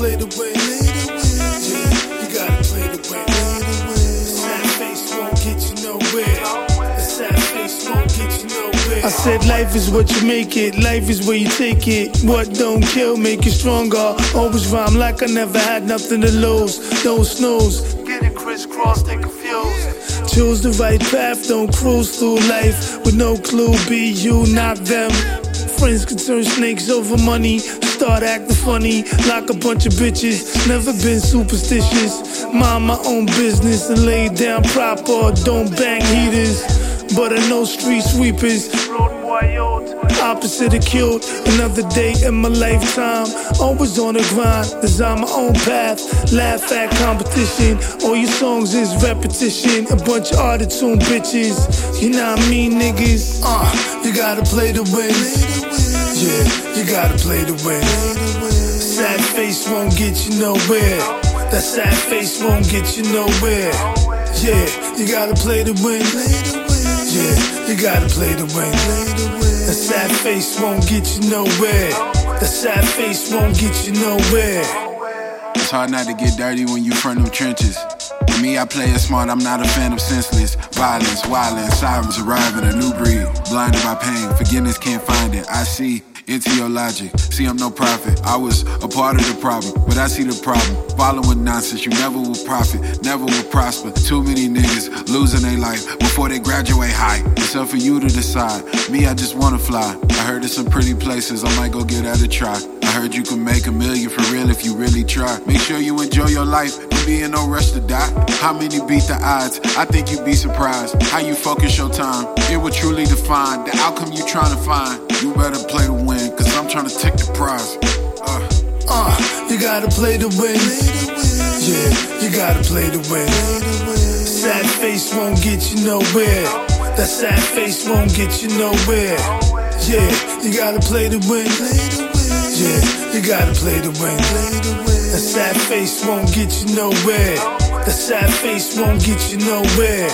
play the way. Yeah, you gotta play the way. Sad face won't get you nowhere. The sad face won't get you nowhere. I said life is what you make it, life is where you take it. What don't kill make you stronger. Always rhyme like I never had nothing to lose. Don't snooze, getting crisscrossed and confused. Choose the right path, don't cruise through life with no clue. Be you, not them. Friends can turn snakes over money. Start acting funny like a bunch of bitches. Never been superstitious. Mind my own business and lay down proper. Don't bang heaters, but I know street sweepers. Opposite of cute. Another day in my lifetime. Always on the grind, design my own path. Laugh at competition. All your songs is repetition. A bunch of autotune bitches. You know what I mean, niggas? Uh, you gotta play the win. Yeah, you gotta play to win. Sad face won't get you nowhere. That sad face won't get you nowhere. Yeah, you gotta play to win. Yeah, you gotta play to win. That sad face won't get you nowhere. That sad face won't get you nowhere. It's hard not to get dirty when you front them trenches. For me, I play it smart, I'm not a fan of senseless violence, violence, sirens arriving, a new breed. Blinded by pain, forgiveness can't find it. I see into your logic. See, I'm no prophet. I was a part of the problem, but I see the problem. Following nonsense, you never will profit, never will prosper. Too many niggas losing their life before they graduate high. It's up for you to decide. Me, I just wanna fly. I heard there's some pretty places, I might go get out a try. I heard you can make a million for real if you really try. Make sure you enjoy your life. Don't be in no rush to die. How many beat the odds? I think you'd be surprised. How you focus your time. It will truly define the outcome you trying to find. You better gotta play to win. Yeah, you gotta play to win. Sad face won't get you nowhere. That sad face won't get you nowhere. Yeah, you gotta play to win. Yeah, you gotta play to win. That sad face won't get you nowhere. That sad face won't get you nowhere.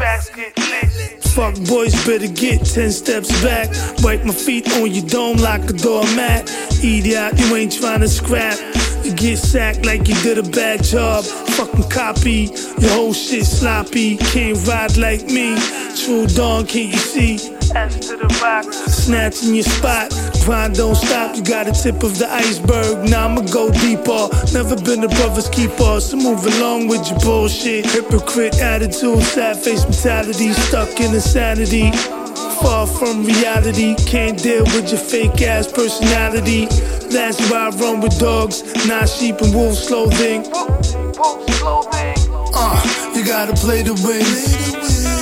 Bars stay sick, tracks get lit. Fuck boys, better get 10 steps back. Wipe my feet on your dome like a doormat. Idiot, you ain't trying to scrap. You get sacked like you did a bad job. Fucking copy, your whole shit sloppy. Can't ride like me. True dawn, can't you see? S to the rock, snatching your spot. Grind don't stop, you got a tip of the iceberg. Now I'ma go deeper. Never been a brother's keeper, so move along with your bullshit. Hypocrite attitude, sad face mentality, stuck in insanity. Far from reality, can't deal with your fake ass personality. That's why I run with dogs, not sheep and wolves clothing. Uh, you gotta play to win.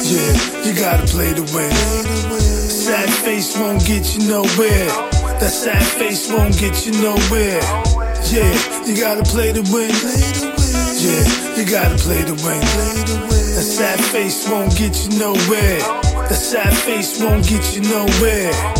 Yeah, you gotta play to win. Sad face won't get you nowhere. That sad face won't get you nowhere. Yeah, you gotta play to win. Yeah, you gotta play to win. That sad face won't get you nowhere. That sad face won't get you nowhere.